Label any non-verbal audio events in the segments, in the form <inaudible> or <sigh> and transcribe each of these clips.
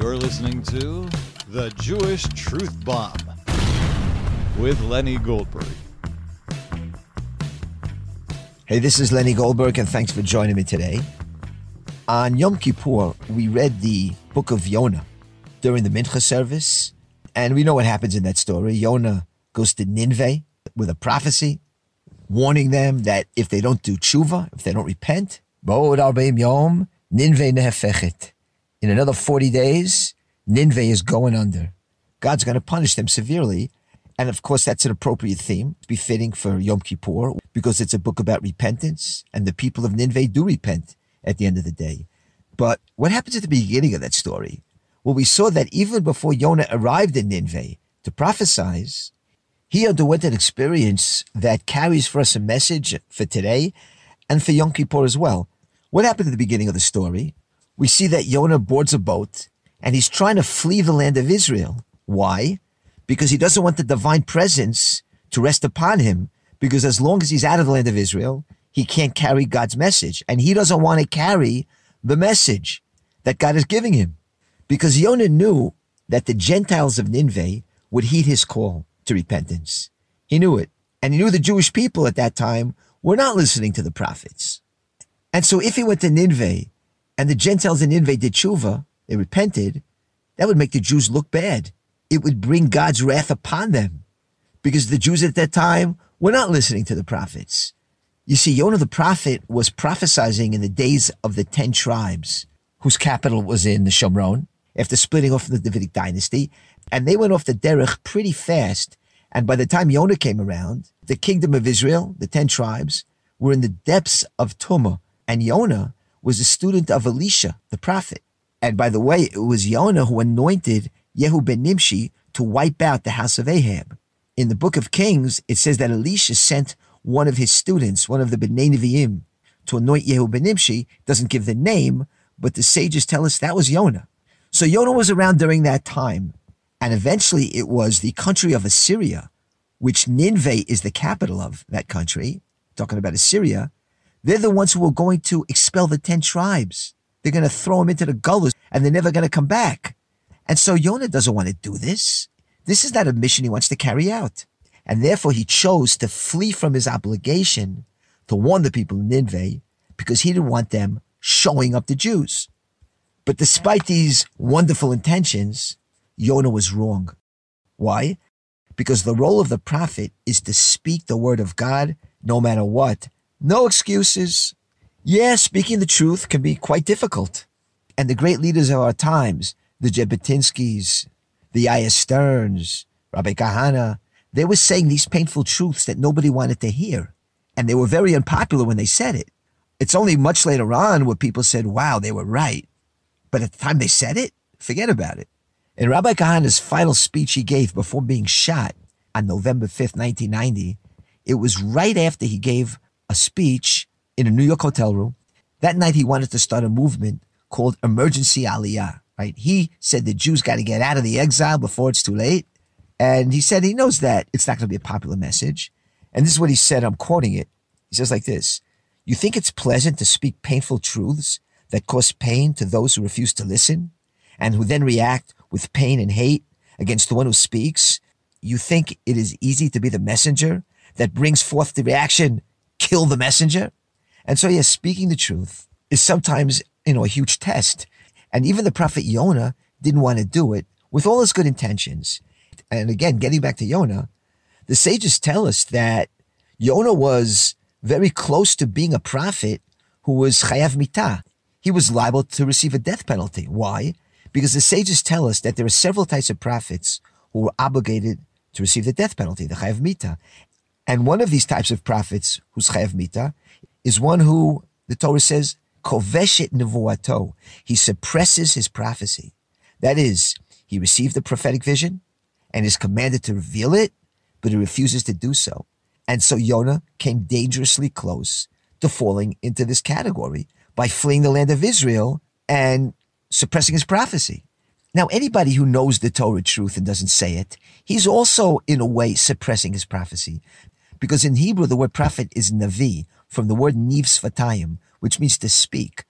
You're listening to The Jewish Truth Bomb with Lenny Goldberg. Hey, this is Lenny Goldberg, and thanks for joining me today. On Yom Kippur, we read the book of Yonah during the Mincha service, and we know what happens in that story. Yonah goes to Nineveh with a prophecy, warning them that if they don't do tshuva, if they don't repent, Bo'od Yom, Nineveh nehefechet. In another 40 days, Nineveh is going under. God's going to punish them severely. And of course, that's an appropriate theme, befitting for Yom Kippur, because it's a book about repentance, and the people of Nineveh do repent at the end of the day. But what happens at the beginning of that story? Well, we saw that even before Yonah arrived in Nineveh to prophesize, he underwent an experience that carries for us a message for today and for Yom Kippur as well. What happened at the beginning of the story? We see that Yonah boards a boat and he's trying to flee the land of Israel. Why? Because he doesn't want the divine presence to rest upon him. Because as long as he's out of the land of Israel, he can't carry God's message. And he doesn't want to carry the message that God is giving him. Because Yonah knew that the Gentiles of Nineveh would heed his call to repentance. He knew it. And he knew the Jewish people at that time were not listening to the prophets. And so if he went to Nineveh and the Gentiles in Nineveh did tshuva, they repented, that would make the Jews look bad. It would bring God's wrath upon them because the Jews at that time were not listening to the prophets. You see, Yonah the prophet was prophesying in the days of the 10 tribes whose capital was in the Shomron after splitting off from the Davidic dynasty. And they went off the derech pretty fast. And by the time Yonah came around, the kingdom of Israel, the 10 tribes, were in the depths of Tumah. And Yonah was a student of Elisha, the prophet. And by the way, it was Yonah who anointed Yehu ben Nimshi to wipe out the house of Ahab. In the book of Kings, it says that Elisha sent one of his students, one of the Bnei Nevi'im, to anoint Yehu ben Nimshi. Doesn't give the name, but the sages tell us that was Yonah. So Yonah was around during that time. And eventually it was the country of Assyria, which Nineveh is the capital of that country, talking about Assyria. They're the ones who are going to expel the 10 tribes. They're going to throw them into the gullahs and they're never going to come back. And so Yonah doesn't want to do this. This is not a mission he wants to carry out. And therefore he chose to flee from his obligation to warn the people of Nineveh because he didn't want them showing up the Jews. But despite these wonderful intentions, Yonah was wrong. Why? Because the role of the prophet is to speak the word of God no matter what. No excuses. Yeah, speaking the truth can be quite difficult. And the great leaders of our times, the Jabotinskis, the Yair Sterns, Rabbi Kahana, they were saying these painful truths that nobody wanted to hear. And they were very unpopular when they said it. It's only much later on where people said, wow, they were right. But at the time they said it, forget about it. In Rabbi Kahana's final speech he gave before being shot on November 5th, 1990, it was right after he gave a speech in a New York hotel room. That night he wanted to start a movement called Emergency Aliyah, right? He said the Jews got to get out of the exile before it's too late. And he said he knows that it's not going to be a popular message. And this is what he said. I'm quoting it. He says like this. You think it's pleasant to speak painful truths that cause pain to those who refuse to listen and who then react with pain and hate against the one who speaks? You think it is easy to be the messenger that brings forth the reaction, kill the messenger? And so, yes, speaking the truth is sometimes, you know, a huge test. And even the prophet Yonah didn't want to do it with all his good intentions. And again, getting back to Yonah, the sages tell us that Yonah was very close to being a prophet who was chayav mitah. He was liable to receive a death penalty. Why? Because the sages tell us that there are several types of prophets who were obligated to receive the death penalty, the chayav mitah. And one of these types of prophets, who's chayav mitah, is one who the Torah says koveshet nevuato. He suppresses his prophecy. That is, he received a prophetic vision and is commanded to reveal it, but he refuses to do so. And so Yonah came dangerously close to falling into this category by fleeing the land of Israel and suppressing his prophecy. Now, anybody who knows the Torah truth and doesn't say it, he's also, in a way, suppressing his prophecy. Because in Hebrew, the word prophet is navi, from the word niv which means to speak.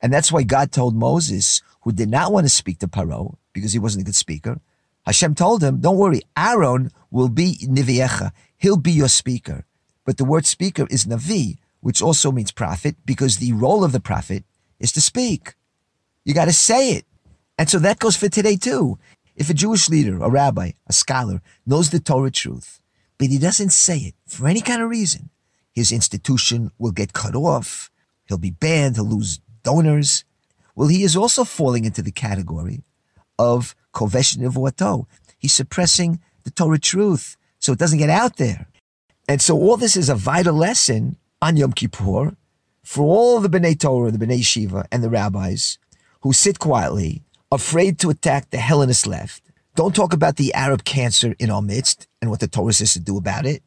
And that's why God told Moses, who did not want to speak to Paro because he wasn't a good speaker, Hashem told him, don't worry, Aaron will be Niviecha. He'll be your speaker. But the word speaker is Navi, which also means prophet, because the role of the prophet is to speak. You got to say it. And so that goes for today too. If a Jewish leader, a rabbi, a scholar knows the Torah truth, but he doesn't say it for any kind of reason, his institution will get cut off. He'll be banned. He'll lose donors. Well, he is also falling into the category of kovesh nevuato. He's suppressing the Torah truth so it doesn't get out there. And so all this is a vital lesson on Yom Kippur for all the B'nai Torah, the B'nai Shiva, and the rabbis who sit quietly, afraid to attack the Hellenist left. Don't talk about the Arab cancer in our midst and what the Torah says to do about it.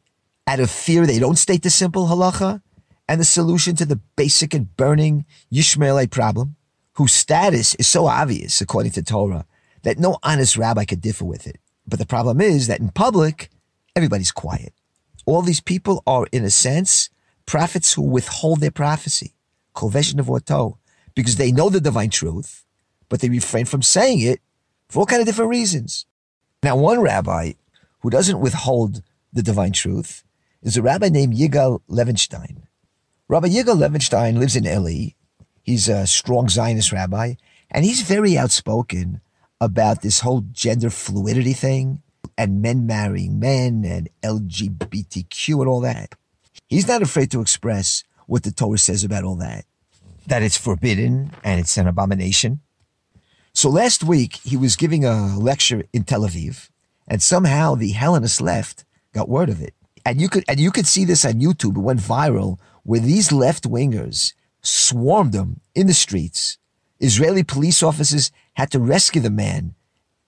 Out of fear, they don't state the simple halacha and the solution to the basic and burning Yishmaelite problem, whose status is so obvious according to Torah that no honest rabbi could differ with it. But the problem is that in public, everybody's quiet. All these people are, in a sense, prophets who withhold their prophecy, kovesh nevuato, because they know the divine truth, but they refrain from saying it for all kind of different reasons. Now, one rabbi who doesn't withhold the divine truth is a rabbi named Yigal Levenstein. Rabbi Yigal Levenstein lives in Eli. He's a strong Zionist rabbi, and he's very outspoken about this whole gender fluidity thing and men marrying men and LGBTQ and all that. He's not afraid to express what the Torah says about all that, that it's forbidden and it's an abomination. So last week, he was giving a lecture in Tel Aviv, and somehow the Hellenist left got word of it. And you could and you could see this on YouTube. It went viral where these left wingers swarmed him in the streets. Israeli police officers had to rescue the man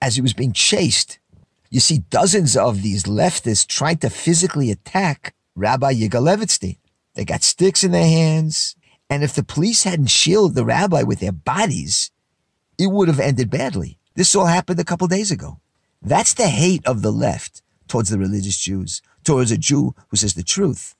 as he was being chased. You see dozens of these leftists trying to physically attack Rabbi Yigal Levenstein. They got sticks in their hands. And if the police hadn't shielded the rabbi with their bodies, it would have ended badly. This all happened a couple days ago. That's the hate of the left towards the religious Jews, towards a Jew who says the truth.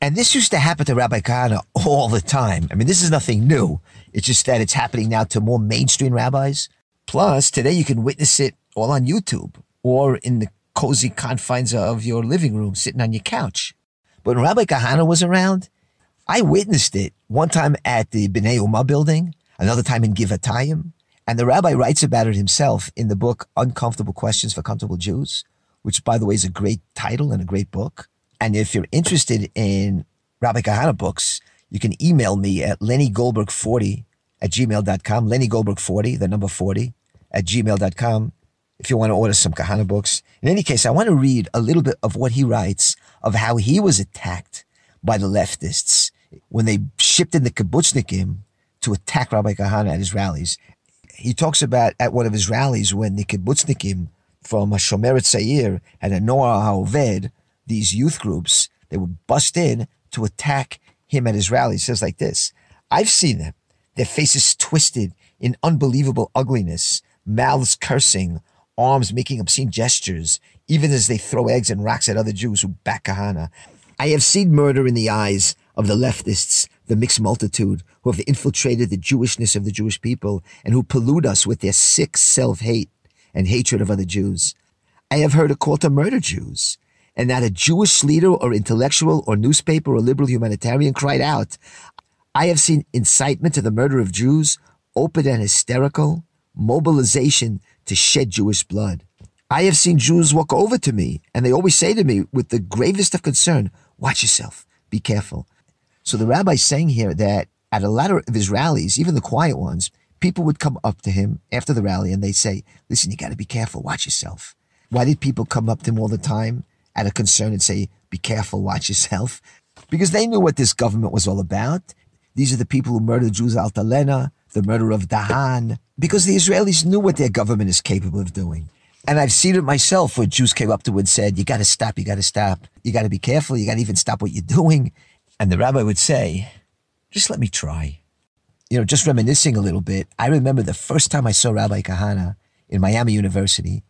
And this used to happen to Rabbi Kahana all the time. I mean, this is nothing new. It's just that it's happening now to more mainstream rabbis. Plus, today you can witness it all on YouTube or in the cozy confines of your living room, sitting on your couch. But when Rabbi Kahana was around, I witnessed it one time at the Bnei Ummah building, another time in Givatayim. And the rabbi writes about it himself in the book Uncomfortable Questions for Comfortable Jews, which, by the way, is a great title and a great book. And if you're interested in Rabbi Kahana books, you can email me at lennygoldberg40 at gmail.com, Lenny Goldberg 40, the number 40 at gmail.com. If you want to order some Kahana books. In any case, I want to read a little bit of what he writes of how he was attacked by the leftists when they shipped in the kibbutznikim to attack Rabbi Kahana at his rallies. He talks about at one of his rallies when the kibbutznikim from Hashomer Hatzair and HaNoar HaOved, these youth groups, they would bust in to attack him at his rally. He says like this, I've seen them, their faces twisted in unbelievable ugliness, mouths cursing, arms making obscene gestures, even as they throw eggs and rocks at other Jews who back Kahana. I have seen murder in the eyes of the leftists, the mixed multitude who have infiltrated the Jewishness of the Jewish people and who pollute us with their sick self-hate and hatred of other Jews. I have heard a call to murder Jews, and not a Jewish leader or intellectual or newspaper or liberal humanitarian cried out. I have seen incitement to the murder of Jews, open and hysterical, mobilization to shed Jewish blood. I have seen Jews walk over to me, and they always say to me with the gravest of concern, Watch yourself, be careful. So the rabbi's saying here that at a lot of his rallies, even the quiet ones, people would come up to him after the rally and they say, Listen, you got to be careful, watch yourself. Why did people come up to him all the time out of concern and say, Be careful, watch yourself? Because they knew what this government was all about. These are the people who murdered Jews Altalena, the murder of Dahan, because the Israelis knew what their government is capable of doing. And I've seen it myself where Jews came up to him and said, You got to stop, you got to stop. You got to be careful, you got to even stop what you're doing. And the rabbi would say, Just let me try. You know, just reminiscing a little bit, I remember the first time I saw Rabbi Kahana in Miami University.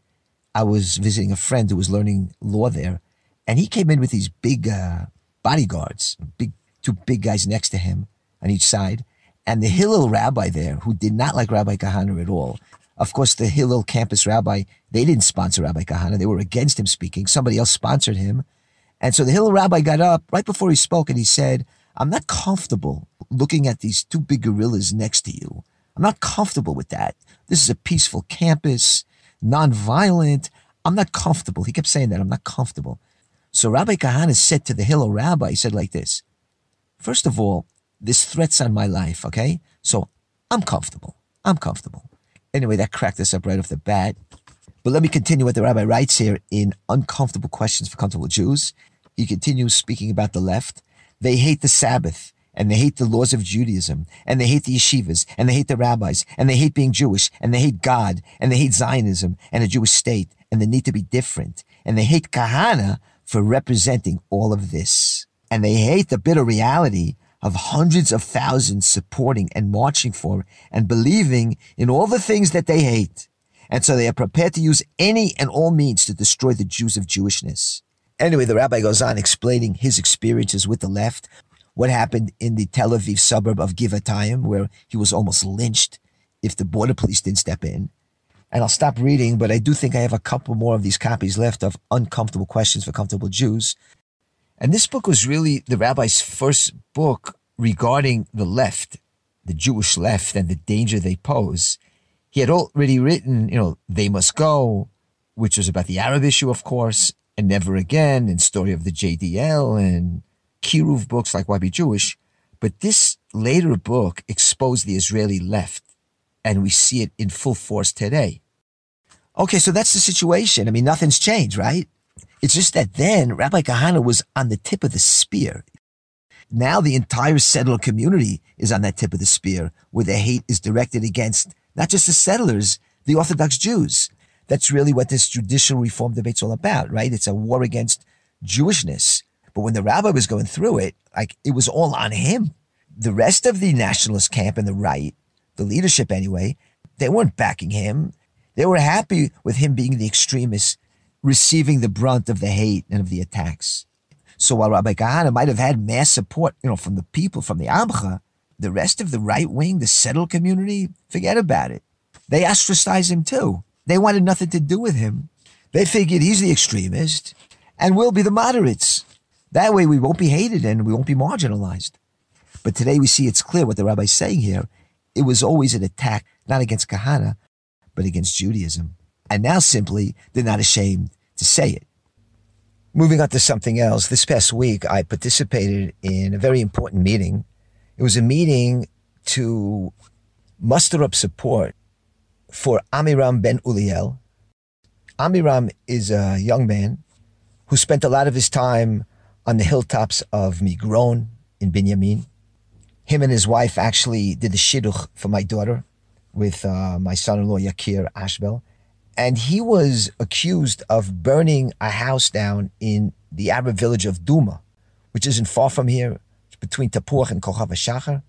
I was visiting a friend who was learning law there, and he came in with these big uh, bodyguards, big two big guys next to him on each side. And the Hillel rabbi there, who did not like Rabbi Kahana at all, of course, the Hillel campus rabbi, they didn't sponsor Rabbi Kahana. They were against him speaking. Somebody else sponsored him. And so the Hillel rabbi got up right before he spoke and he said, I'm not comfortable looking at these two big gorillas next to you. I'm not comfortable with that. This is a peaceful campus, nonviolent. I'm not comfortable. He kept saying that. I'm not comfortable. So Rabbi Kahana said to the Hillel rabbi, he said like this, first of all, this threats on my life, okay? So I'm comfortable. I'm comfortable. Anyway, that cracked us up right off the bat. But let me continue what the rabbi writes here in Uncomfortable Questions for Comfortable Jews. He continues speaking about the left. They hate the Sabbath and they hate the laws of Judaism, and they hate the yeshivas, and they hate the rabbis, and they hate being Jewish, and they hate God, and they hate Zionism and the Jewish state, and the need to be different, and they hate Kahana for representing all of this. And they hate the bitter reality of hundreds of thousands supporting and marching for and believing in all the things that they hate. And so they are prepared to use any and all means to destroy the Jews of Jewishness. Anyway, the rabbi goes on explaining his experiences with the left, what happened in the Tel Aviv suburb of Givatayim, where he was almost lynched if the border police didn't step in. And I'll stop reading, but I do think I have a couple more of these copies left of Uncomfortable Questions for Comfortable Jews. And this book was really the rabbi's first book regarding the left, the Jewish left, and the danger they pose. He had already written, you know, They Must Go, which was about the Arab issue, of course, and Never Again, and Story of the JDL, and Kiruv books like Why Be Jewish. But this later book exposed the Israeli left, and we see it in full force today. Okay, so that's the situation. I mean, nothing's changed, right? It's just that then Rabbi Kahana was on the tip of the spear. Now the entire settler community is on that tip of the spear where the hate is directed against not just the settlers, the Orthodox Jews. That's really what this judicial reform debate's all about, right? It's a war against Jewishness. But when the rabbi was going through it, like it was all on him. The rest of the nationalist camp and the right, the leadership anyway, they weren't backing him. They were happy with him being the extremist receiving the brunt of the hate and of the attacks. So while Rabbi Kahana might have had mass support, you know, from the people, from the Amcha, the rest of the right wing, the settled community, forget about it. They ostracized him too. They wanted nothing to do with him. They figured he's the extremist and we'll be the moderates. That way we won't be hated and we won't be marginalized. But today we see it's clear what the rabbi's saying here. It was always an attack, not against Kahana, but against Judaism. And now simply, they're not ashamed to say it. Moving on to something else, this past week I participated in a very important meeting. It was a meeting to muster up support for Amiram ben Uliel. Amiram is a young man who spent a lot of his time on the hilltops of Migron in Binyamin. Him and his wife actually did the shidduch for my daughter with uh, my son-in-law Yakir Ashbel and he was accused of burning a house down in the Arab village of Duma, which isn't far from here, between Tapuach and Kochav Shachar.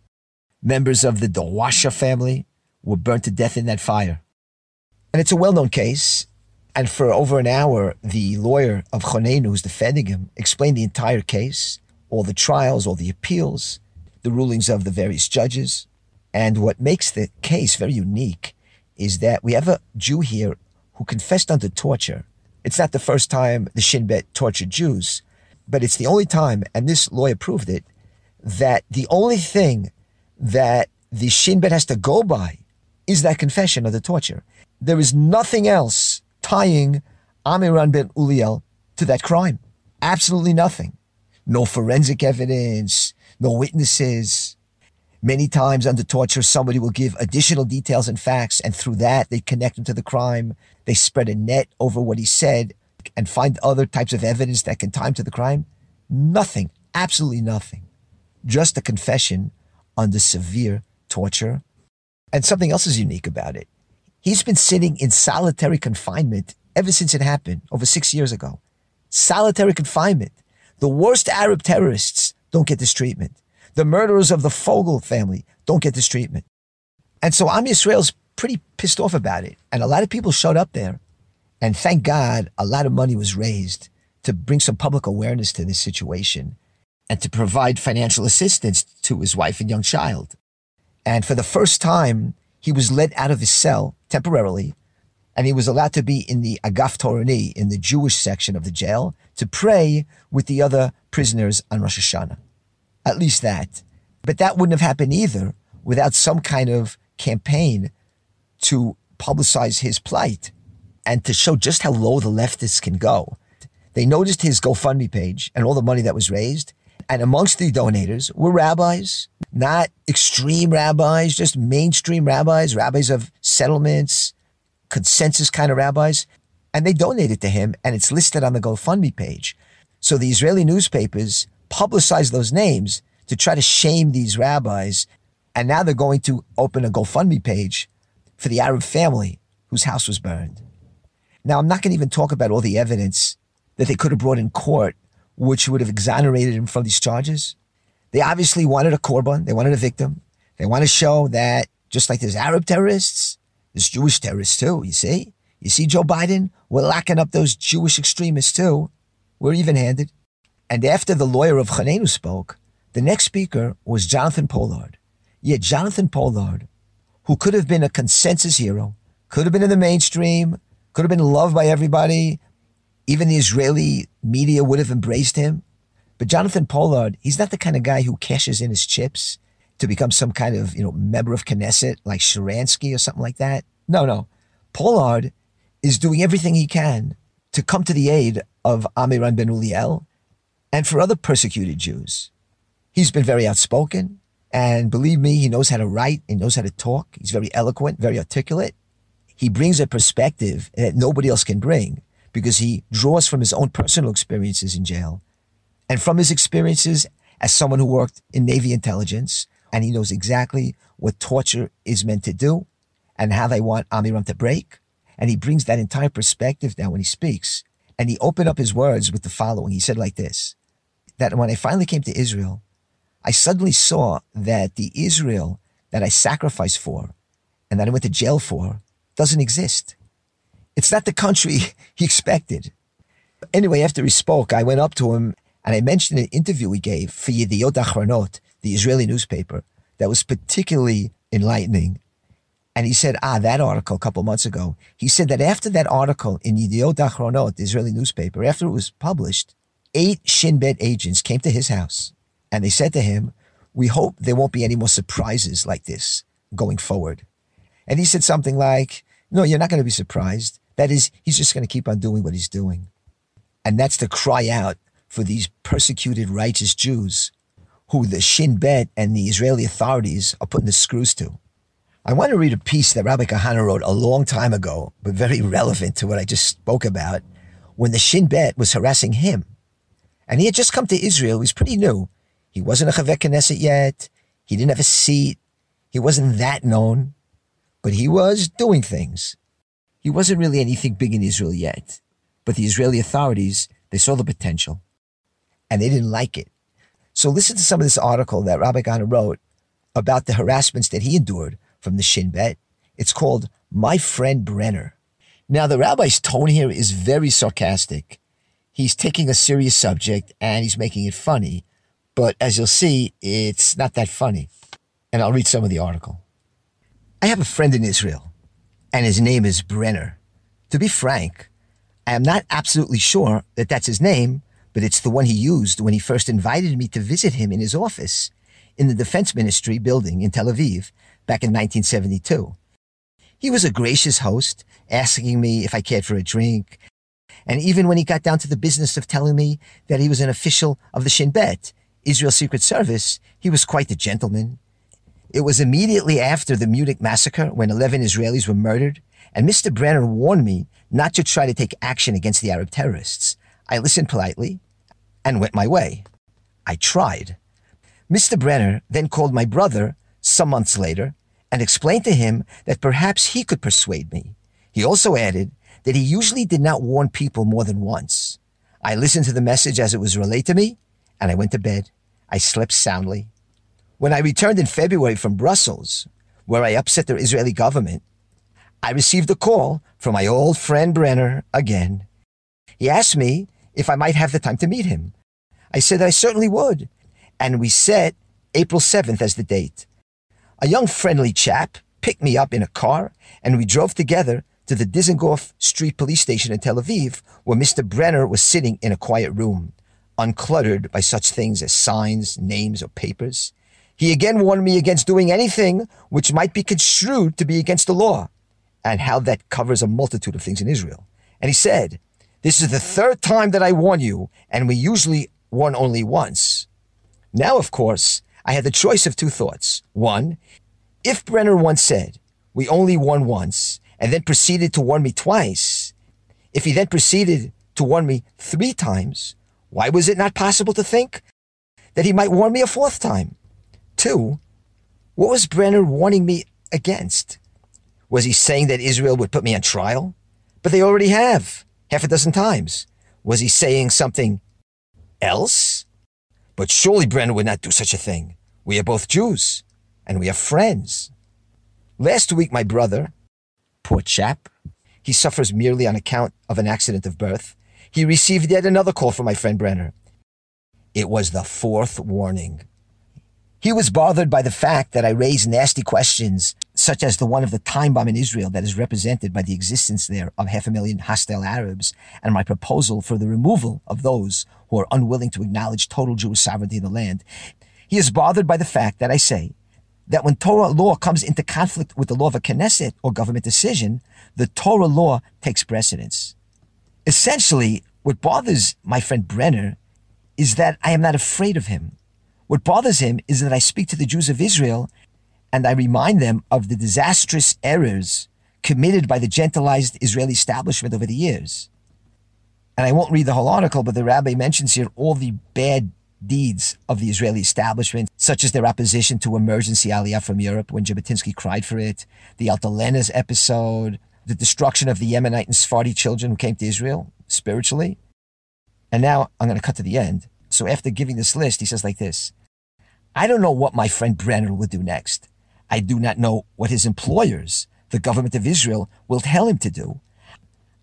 Members of the Dawabsheh family were burnt to death in that fire. And it's a well-known case. And for over an hour, the lawyer of Chonenu, who's defending him, explained the entire case, all the trials, all the appeals, the rulings of the various judges. And what makes the case very unique is that we have a Jew here who confessed under torture. It's not the first time the Shin Bet tortured Jews, but it's the only time, and this lawyer proved it, that the only thing that the Shin Bet has to go by is that confession of the torture. There is nothing else tying Amiram ben Uliel to that crime. Absolutely nothing. No forensic evidence, no witnesses, Many times under torture, somebody will give additional details and facts, and through that, they connect him to the crime. They spread a net over what he said and find other types of evidence that can tie him to the crime. Nothing, absolutely nothing. Just a confession under severe torture. And something else is unique about it. He's been sitting in solitary confinement ever since it happened over six years ago. Solitary confinement. The worst Arab terrorists don't get this treatment. The murderers of the Fogel family don't get this treatment. And so Am Yisrael's pretty pissed off about it. And a lot of people showed up there. And thank God a lot of money was raised to bring some public awareness to this situation and to provide financial assistance to his wife and young child. And for the first time, he was let out of his cell temporarily, and he was allowed to be in the Agaf Torani, in the Jewish section of the jail, to pray with the other prisoners on Rosh Hashanah. At least that. But that wouldn't have happened either without some kind of campaign to publicize his plight and to show just how low the leftists can go. They noticed his GoFundMe page and all the money that was raised. And amongst the donators were rabbis, not extreme rabbis, just mainstream rabbis, rabbis of settlements, consensus kind of rabbis. And they donated to him, and it's listed on the GoFundMe page. So the Israeli newspapers publicized those names to try to shame these rabbis. And now they're going to open a GoFundMe page for the Arab family whose house was burned. Now, I'm not going to even talk about all the evidence that they could have brought in court, which would have exonerated him from these charges. They obviously wanted a korban, they wanted a victim. They want to show that just like there's Arab terrorists, there's Jewish terrorists too, you see? You see, Joe Biden, we're locking up those Jewish extremists too. We're even handed. And after the lawyer of Honenu spoke, the next speaker was Jonathan Pollard. Yet Jonathan Pollard, who could have been a consensus hero, could have been in the mainstream, could have been loved by everybody, even the Israeli media would have embraced him. But Jonathan Pollard, he's not the kind of guy who cashes in his chips to become some kind of, you know, member of Knesset like Sharansky or something like that. No, no. Pollard is doing everything he can to come to the aid of Amiram ben Uliel and for other persecuted Jews. He's been very outspoken, and believe me, he knows how to write, he knows how to talk. He's very eloquent, very articulate. He brings a perspective that nobody else can bring because he draws from his own personal experiences in jail and from his experiences as someone who worked in Navy intelligence. And he knows exactly what torture is meant to do and how they want Amiram to break. And he brings that entire perspective down when he speaks. And he opened up his words with the following. He said like this, that when I finally came to Israel, I suddenly saw that the Israel that I sacrificed for and that I went to jail for doesn't exist. It's not the country <laughs> he expected. Anyway, after he spoke, I went up to him and I mentioned an interview he gave for Yediot Achronot, the Israeli newspaper, that was particularly enlightening. And he said, ah, that article a couple months ago. He said that after that article in Yediot Achronot, the Israeli newspaper, after it was published, eight Shin Bet agents came to his house and they said to him, we hope there won't be any more surprises like this going forward. And he said something like, no, you're not going to be surprised. That is, he's just going to keep on doing what he's doing. And that's the cry out for these persecuted righteous Jews who the Shin Bet and the Israeli authorities are putting the screws to. I want to read a piece that Rabbi Kahana wrote a long time ago, but very <laughs> relevant to what I just spoke about, when the Shin Bet was harassing him. And he had just come to Israel. He was pretty new. He wasn't a Chaver Knesset yet. He didn't have a seat. He wasn't that known, but he was doing things. He wasn't really anything big in Israel yet, but the Israeli authorities, they saw the potential and they didn't like it. So listen to some of this article that Rabbi Kahana wrote about the harassments that he endured from the Shin Bet. It's called My Friend Brenner. Now, the rabbi's tone here is very sarcastic. He's taking a serious subject and he's making it funny. But as you'll see, it's not that funny. And I'll read some of the article. I have a friend in Israel and his name is Brenner. To be frank, I am not absolutely sure that that's his name, but it's the one he used when he first invited me to visit him in his office in the Defense Ministry building in Tel Aviv back in 1972. He was a gracious host, asking me if I cared for a drink. And even when he got down to the business of telling me that he was an official of the Shin Bet, Israel Secret Service, he was quite the gentleman. It was immediately after the Munich massacre when 11 Israelis were murdered, and Mr. Brenner warned me not to try to take action against the Arab terrorists. I listened politely and went my way. I tried. Mr. Brenner then called my brother some months later and explained to him that perhaps he could persuade me. He also added that he usually did not warn people more than once. I listened to the message as it was relayed to me, and I went to bed. I slept soundly. When I returned in February from Brussels, where I upset the Israeli government, I received a call from my old friend Brenner again. He asked me if I might have the time to meet him. I said I certainly would, and we set April 7th as the date. A young friendly chap picked me up in a car and we drove together to the Dizengoff Street police station in Tel Aviv where Mr. Brenner was sitting in a quiet room, uncluttered by such things as signs, names, or papers. He again warned me against doing anything which might be construed to be against the law and how that covers a multitude of things in Israel. And he said, This is the third time that I warn you, and we usually warn only once. Now, of course, I had the choice of two thoughts. One, if Brenner once said, we only warn once, and then proceeded to warn me twice, if he then proceeded to warn me three times, why was it not possible to think that he might warn me a fourth time? Two, what was Brenner warning me against? Was he saying that Israel would put me on trial? But they already have, half a dozen times. Was he saying something else? But surely Brenner would not do such a thing. We are both Jews, and we are friends. Last week, my brother, poor chap, he suffers merely on account of an accident of birth. He received yet another call from my friend Brenner. It was the fourth warning. He was bothered by the fact that I raised nasty questions, such as the one of the time bomb in Israel that is represented by the existence there of half a million hostile Arabs, and my proposal for the removal of those who are unwilling to acknowledge total Jewish sovereignty in the land. He is bothered by the fact that I say that when Torah law comes into conflict with the law of a Knesset or government decision, the Torah law takes precedence. Essentially, what bothers my friend Brenner is that I am not afraid of him. What bothers him is that I speak to the Jews of Israel and I remind them of the disastrous errors committed by the gentilized Israeli establishment over the years. And I won't read the whole article, but the rabbi mentions here all the bad deeds of the Israeli establishment, such as their opposition to emergency aliyah from Europe when Jabotinsky cried for it, the Altalenas episode, the destruction of the Yemenite and Sephardi children who came to Israel spiritually. And now I'm going to cut to the end. So after giving this list, he says like this I don't know what my friend Brenner will do next. I do not know what his employers, the government of Israel, will tell him to do.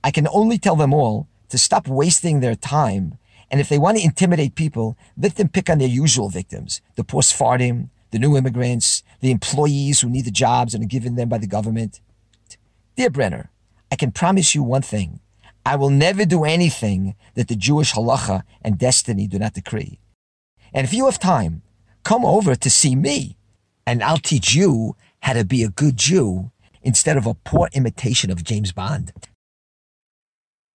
I can only tell them all to stop wasting their time and if they want to intimidate people, let them pick on their usual victims the poor Sephardim, the new immigrants, the employees who need the jobs and are given them by the government. Dear Brenner, I can promise you one thing. I will never do anything that the Jewish halacha and destiny do not decree. And if you have time, come over to see me, and I'll teach you how to be a good Jew instead of a poor imitation of James Bond.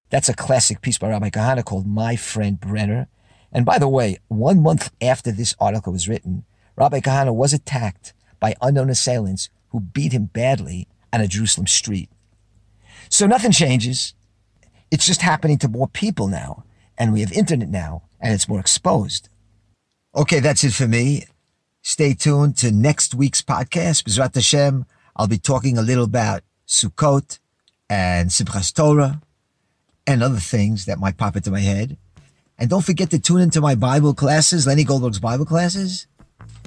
That's a classic piece by Rabbi Kahana called My Friend Brenner. And by the way, one month after this article was written, Rabbi Kahana was attacked by unknown assailants who beat him badly on a Jerusalem street. So nothing changes. It's just happening to more people now. And we have internet now, and it's more exposed. Okay, that's it for me. Stay tuned to next week's podcast. B'ezrat Hashem, I'll be talking a little about Sukkot and Simchas Torah and other things that might pop into my head. And don't forget to tune into my Bible classes, Lenny Goldberg's Bible classes.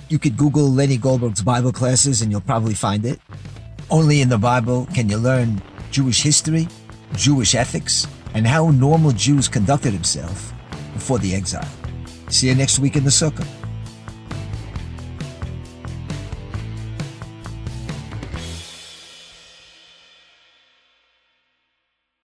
You could Google Lenny Goldberg's Bible classes and you'll probably find it. Only in the Bible can you learn Jewish history, Jewish ethics, and how normal Jews conducted themselves before the exile. See you next week in the Sukkah.